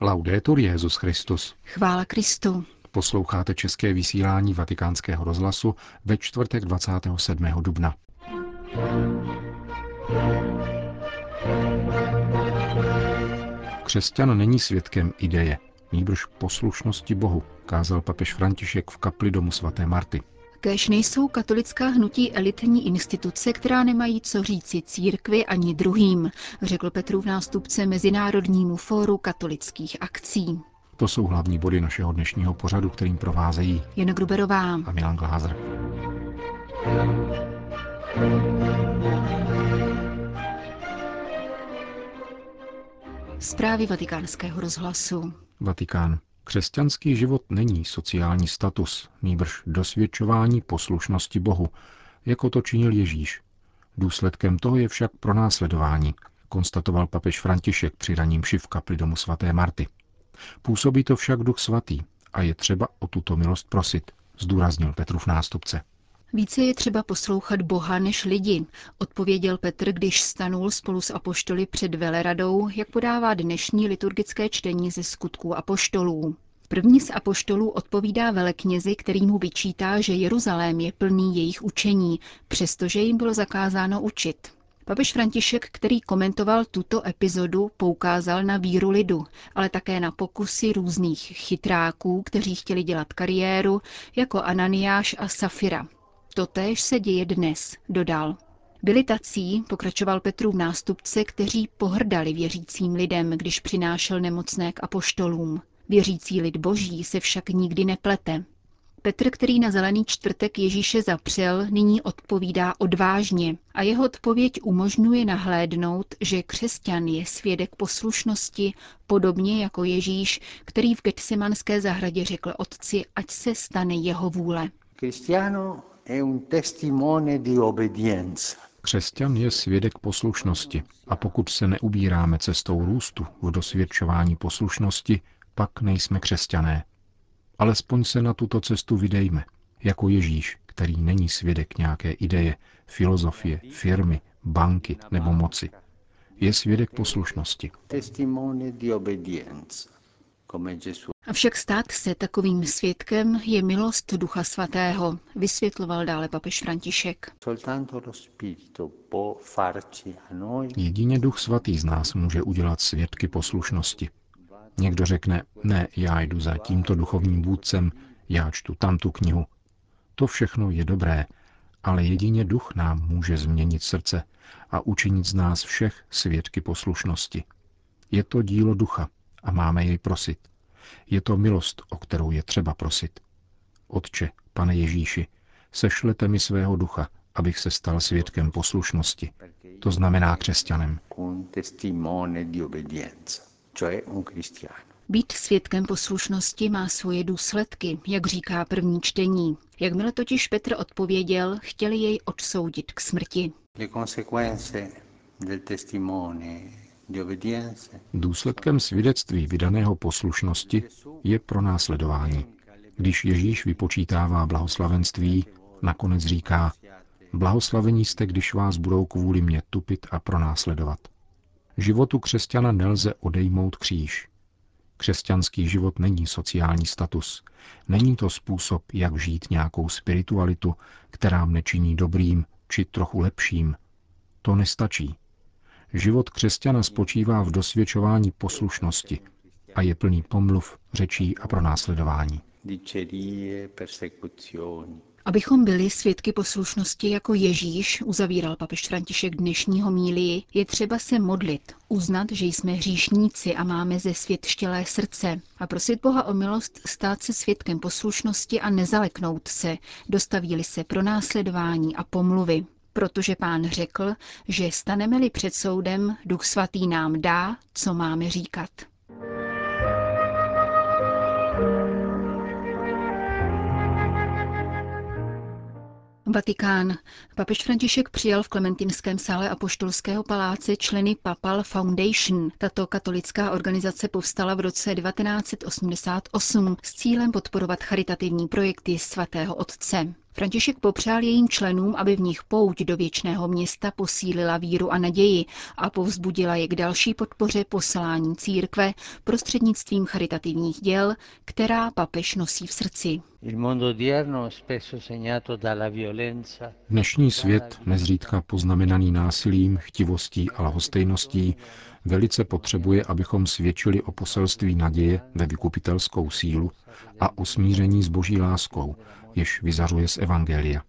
Laudetur Jezus Christus. Chvála Kristu. Posloucháte české vysílání Vatikánského rozhlasu ve čtvrtek 27. dubna. Křesťan není svědkem ideje, nýbrž poslušnosti Bohu, kázal papež František v kapli domu svaté Marty. Kéž nejsou katolická hnutí elitní instituce, která nemají co říci církvi ani druhým, řekl Petrův nástupce Mezinárodnímu fóru katolických akcí. To jsou hlavní body našeho dnešního pořadu, kterým provázejí Jen Gruberová a Milan Glázer. Zprávy vatikánského rozhlasu. Vatikán. Křesťanský život není sociální status, nýbrž dosvědčování poslušnosti Bohu, jako to činil Ježíš. Důsledkem toho je však pronásledování, konstatoval papež František při raním v kapli domu svaté Marty. Působí to však duch svatý a je třeba o tuto milost prosit, zdůraznil Petrův nástupce. Více je třeba poslouchat Boha než lidi, odpověděl Petr, když stanul spolu s apoštoly před veleradou, jak podává dnešní liturgické čtení ze skutků apoštolů. První z apoštolů odpovídá veleknězi, který mu vyčítá, že Jeruzalém je plný jejich učení, přestože jim bylo zakázáno učit. Papež František, který komentoval tuto epizodu, poukázal na víru lidu, ale také na pokusy různých chytráků, kteří chtěli dělat kariéru, jako Ananiáš a Safira. Totéž se děje dnes, dodal. Byli tací, pokračoval Petrův nástupce, kteří pohrdali věřícím lidem, když přinášel nemocné k apoštolům. Věřící lid boží se však nikdy neplete. Petr, který na zelený čtvrtek Ježíše zapřel, nyní odpovídá odvážně a jeho odpověď umožňuje nahlédnout, že křesťan je svědek poslušnosti, podobně jako Ježíš, který v Getsemanské zahradě řekl otci, ať se stane jeho vůle. Křesťan je svědek poslušnosti a pokud se neubíráme cestou růstu v dosvědčování poslušnosti, pak nejsme křesťané. Alespoň se na tuto cestu vydejme, jako Ježíš, který není svědek nějaké ideje, filozofie, firmy, banky nebo moci. Je svědek poslušnosti. Avšak stát se takovým svědkem je milost Ducha Svatého, vysvětloval dále papež František. Jedině Duch Svatý z nás může udělat svědky poslušnosti. Někdo řekne, ne, já jdu za tímto duchovním vůdcem, já čtu tamtu knihu. To všechno je dobré, ale jedině duch nám může změnit srdce a učinit z nás všech svědky poslušnosti. Je to dílo ducha a máme jej prosit. Je to milost, o kterou je třeba prosit. Otče, pane Ježíši, sešlete mi svého ducha, abych se stal svědkem poslušnosti. To znamená křesťanem. Být svědkem poslušnosti má svoje důsledky, jak říká první čtení. Jakmile totiž Petr odpověděl, chtěli jej odsoudit k smrti. Důsledkem svědectví vydaného poslušnosti je pronásledování. Když Ježíš vypočítává blahoslavenství, nakonec říká, blahoslavení jste, když vás budou kvůli mě tupit a pronásledovat. Životu křesťana nelze odejmout kříž. Křesťanský život není sociální status. Není to způsob, jak žít nějakou spiritualitu, která mne činí dobrým či trochu lepším. To nestačí. Život křesťana spočívá v dosvědčování poslušnosti a je plný pomluv, řečí a pronásledování. Abychom byli svědky poslušnosti jako Ježíš, uzavíral papež František dnešního mílii, je třeba se modlit, uznat, že jsme hříšníci a máme ze svět štělé srdce a prosit Boha o milost stát se svědkem poslušnosti a nezaleknout se, dostaví-li se pro následování a pomluvy. Protože pán řekl, že staneme-li před soudem, duch svatý nám dá, co máme říkat. Vatikán. Papež František přijal v Klementinském sále Apoštolského paláce členy Papal Foundation. Tato katolická organizace povstala v roce 1988 s cílem podporovat charitativní projekty svatého otce. František popřál jejím členům, aby v nich pouť do věčného města posílila víru a naději a povzbudila je k další podpoře poslání církve prostřednictvím charitativních děl, která papež nosí v srdci. Dnešní svět, nezřídka poznamenaný násilím, chtivostí a lahostejností, velice potřebuje, abychom svědčili o poselství naděje ve vykupitelskou sílu a o smíření s boží láskou, jež vyzařuje z Evangelia.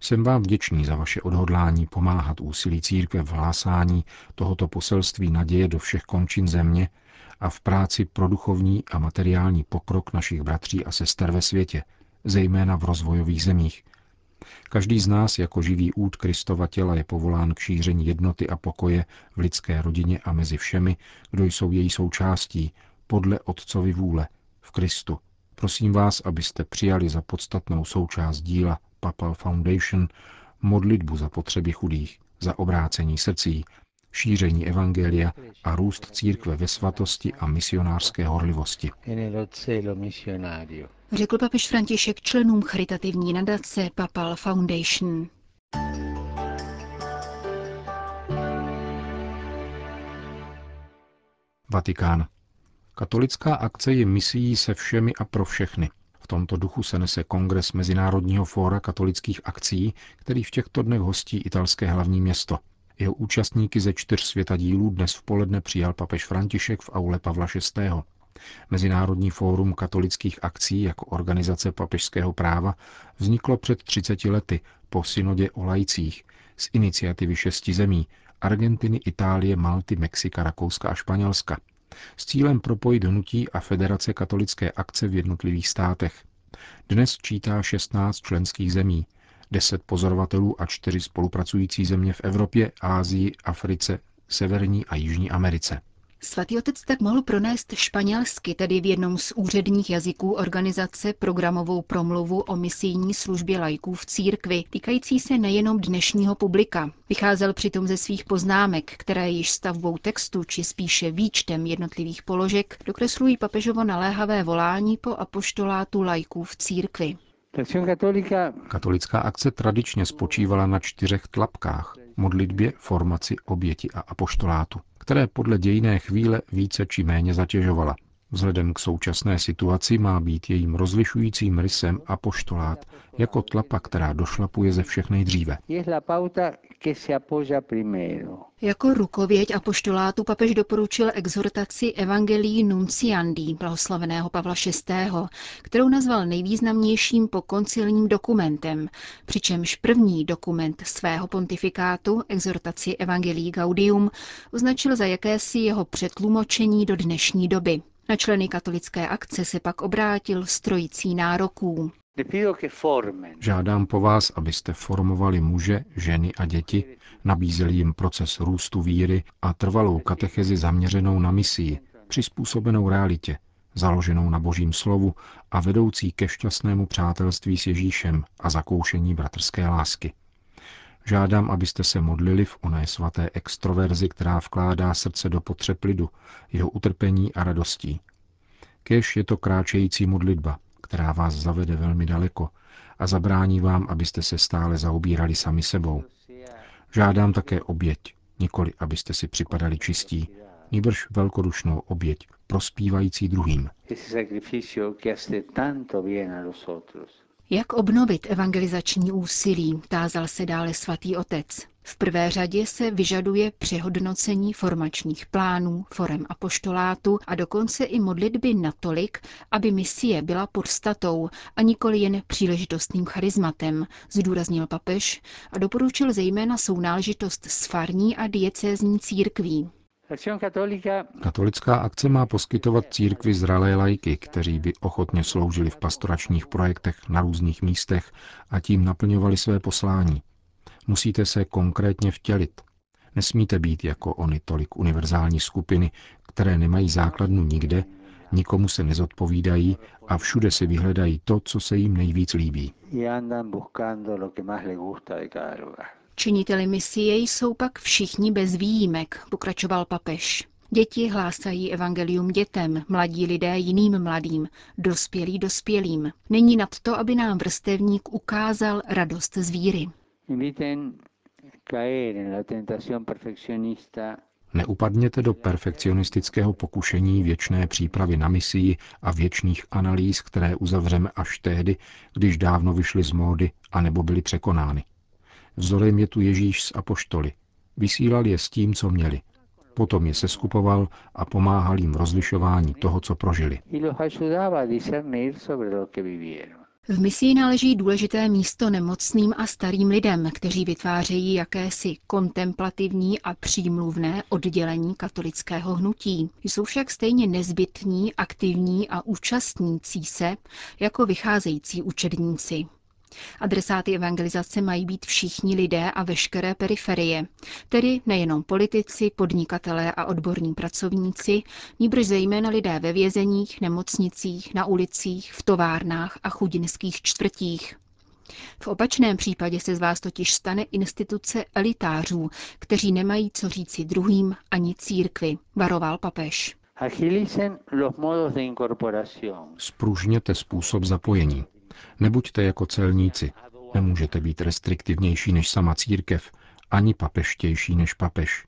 Jsem vám vděčný za vaše odhodlání pomáhat úsilí církve v hlásání tohoto poselství naděje do všech končin země a v práci pro duchovní a materiální pokrok našich bratří a sester ve světě, zejména v rozvojových zemích. Každý z nás jako živý út Kristova těla je povolán k šíření jednoty a pokoje v lidské rodině a mezi všemi, kdo jsou její součástí, podle Otcovy vůle, v Kristu. Prosím vás, abyste přijali za podstatnou součást díla Papal Foundation modlitbu za potřeby chudých, za obrácení srdcí, šíření evangelia a růst církve ve svatosti a misionářské horlivosti. Řekl papež František členům charitativní nadace Papal Foundation. Vatikán. Katolická akce je misií se všemi a pro všechny. V tomto duchu se nese kongres Mezinárodního fóra katolických akcí, který v těchto dnech hostí italské hlavní město. Jeho účastníky ze čtyř světadílů dnes v poledne přijal papež František v aule Pavla VI. Mezinárodní fórum katolických akcí jako organizace papežského práva vzniklo před 30 lety po synodě o lajcích z iniciativy šesti zemí Argentiny, Itálie, Malty, Mexika, Rakouska a Španělska s cílem propojit hnutí a federace katolické akce v jednotlivých státech. Dnes čítá 16 členských zemí, 10 pozorovatelů a 4 spolupracující země v Evropě, Ázii, Africe, Severní a Jižní Americe. Svatý otec tak mohl pronést španělsky, tedy v jednom z úředních jazyků organizace programovou promluvu o misijní službě lajků v církvi, týkající se nejenom dnešního publika. Vycházel přitom ze svých poznámek, které již stavbou textu, či spíše výčtem jednotlivých položek, dokreslují papežovo naléhavé volání po apoštolátu lajků v církvi. Katolická akce tradičně spočívala na čtyřech tlapkách – modlitbě, formaci, oběti a apoštolátu které podle dějiné chvíle více či méně zatěžovala. Vzhledem k současné situaci má být jejím rozlišujícím rysem apoštolát jako tlapa, která došlapuje ze všech nejdříve. Jako rukověď apoštolátu papež doporučil exhortaci Evangelii Nunciandi, blahoslaveného Pavla VI., kterou nazval nejvýznamnějším pokoncilním dokumentem, přičemž první dokument svého pontifikátu, exhortaci Evangelii Gaudium, označil za jakési jeho přetlumočení do dnešní doby. Na členy katolické akce se pak obrátil strojící nároků. Žádám po vás, abyste formovali muže, ženy a děti, nabízeli jim proces růstu víry a trvalou katechezi zaměřenou na misii, přizpůsobenou realitě, založenou na božím slovu a vedoucí ke šťastnému přátelství s Ježíšem a zakoušení bratrské lásky. Žádám, abyste se modlili v oné svaté extroverzi, která vkládá srdce do potřeb lidu, jeho utrpení a radostí. Kež je to kráčející modlitba, která vás zavede velmi daleko a zabrání vám, abyste se stále zaobírali sami sebou. Žádám také oběť, nikoli abyste si připadali čistí, nýbrž velkodušnou oběť, prospívající druhým. Jak obnovit evangelizační úsilí, tázal se dále svatý otec. V prvé řadě se vyžaduje přehodnocení formačních plánů, forem apoštolátu a dokonce i modlitby natolik, aby misie byla podstatou a nikoli jen příležitostným charizmatem, zdůraznil papež a doporučil zejména sounáležitost s farní a diecézní církví. Katolická akce má poskytovat církvi zralé lajky, kteří by ochotně sloužili v pastoračních projektech na různých místech a tím naplňovali své poslání. Musíte se konkrétně vtělit. Nesmíte být jako oni tolik univerzální skupiny, které nemají základnu nikde, nikomu se nezodpovídají a všude si vyhledají to, co se jim nejvíc líbí. Činiteli misie jsou pak všichni bez výjimek, pokračoval papež. Děti hlásají evangelium dětem, mladí lidé jiným mladým, dospělí dospělým. Není nad to, aby nám vrstevník ukázal radost z víry. Neupadněte do perfekcionistického pokušení věčné přípravy na misii a věčných analýz, které uzavřeme až tehdy, když dávno vyšly z módy a nebo byly překonány. Vzorem je tu Ježíš s apoštoly. Vysílal je s tím, co měli. Potom je seskupoval a pomáhal jim v rozlišování toho, co prožili. V misii náleží důležité místo nemocným a starým lidem, kteří vytvářejí jakési kontemplativní a přímluvné oddělení katolického hnutí. Jsou však stejně nezbytní, aktivní a účastnící se jako vycházející učedníci. Adresáty evangelizace mají být všichni lidé a veškeré periferie, tedy nejenom politici, podnikatelé a odborní pracovníci, níbrž zejména lidé ve vězeních, nemocnicích, na ulicích, v továrnách a chudinských čtvrtích. V opačném případě se z vás totiž stane instituce elitářů, kteří nemají co říci druhým ani církvi, varoval papež. Spružněte způsob zapojení. Nebuďte jako celníci. Nemůžete být restriktivnější než sama církev, ani papeštější než papež.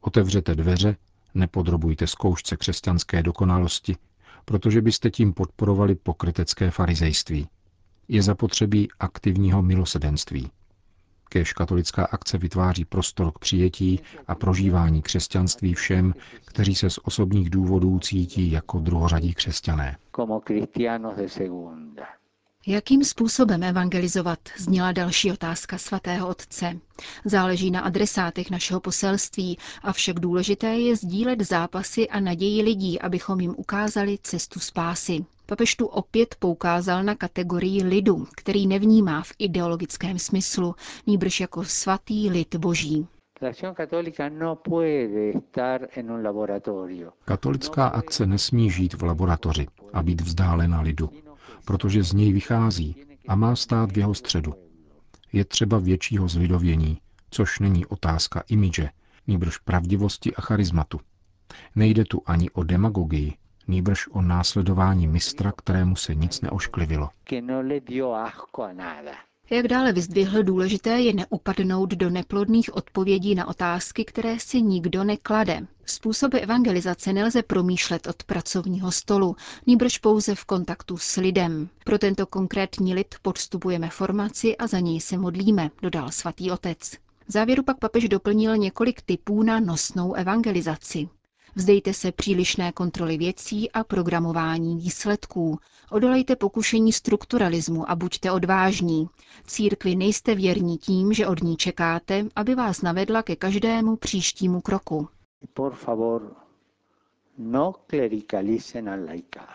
Otevřete dveře, nepodrobujte zkoušce křesťanské dokonalosti, protože byste tím podporovali pokrytecké farizejství. Je zapotřebí aktivního milosedenství. Kéž katolická akce vytváří prostor k přijetí a prožívání křesťanství všem, kteří se z osobních důvodů cítí jako druhořadí křesťané. Jakým způsobem evangelizovat, zněla další otázka svatého otce. Záleží na adresátech našeho poselství, avšak důležité je sdílet zápasy a naději lidí, abychom jim ukázali cestu spásy. Papež tu opět poukázal na kategorii lidu, který nevnímá v ideologickém smyslu, nýbrž jako svatý lid boží. No Katolická akce nesmí žít v laboratoři a být vzdálena lidu, protože z něj vychází a má stát v jeho středu. Je třeba většího zlidovění, což není otázka imidže, nýbrž pravdivosti a charizmatu. Nejde tu ani o demagogii, nýbrž o následování mistra, kterému se nic neošklivilo. Jak dále vyzdvihl, důležité je neupadnout do neplodných odpovědí na otázky, které si nikdo neklade. Způsoby evangelizace nelze promýšlet od pracovního stolu, nýbrž pouze v kontaktu s lidem. Pro tento konkrétní lid podstupujeme formaci a za něj se modlíme, dodal svatý otec. V závěru pak papež doplnil několik typů na nosnou evangelizaci. Vzdejte se přílišné kontroly věcí a programování výsledků. Odolejte pokušení strukturalismu a buďte odvážní. Církvi nejste věrní tím, že od ní čekáte, aby vás navedla ke každému příštímu kroku. Por favor, no clericalicen al laicado.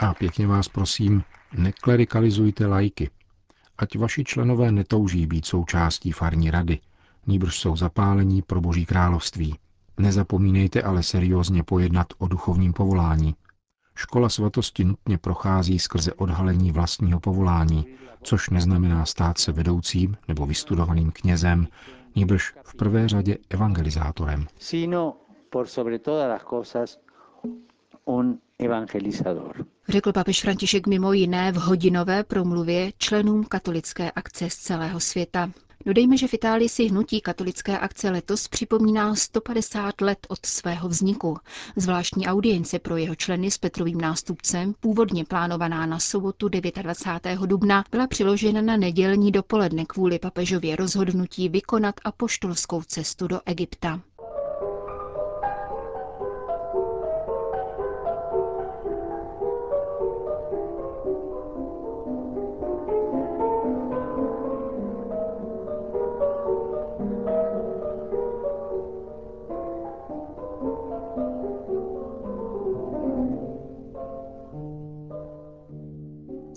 A pěkně vás prosím, neklerikalizujte lajky. Ať vaši členové netouží být součástí farní rady – níbrž jsou zapálení pro Boží království. Nezapomínejte ale seriózně pojednat o duchovním povolání. Škola svatosti nutně prochází skrze odhalení vlastního povolání, což neznamená stát se vedoucím nebo vystudovaným knězem, níbrž v prvé řadě evangelizátorem. Sino por sobre todas las cosas un evangelizador. Řekl papež František mimo jiné v hodinové promluvě členům katolické akce z celého světa. Dodejme, že v Itálii si hnutí katolické akce letos připomíná 150 let od svého vzniku. Zvláštní audience pro jeho členy s Petrovým nástupcem, původně plánovaná na sobotu 29. dubna, byla přiložena na nedělní dopoledne kvůli papežově rozhodnutí vykonat apoštolskou cestu do Egypta.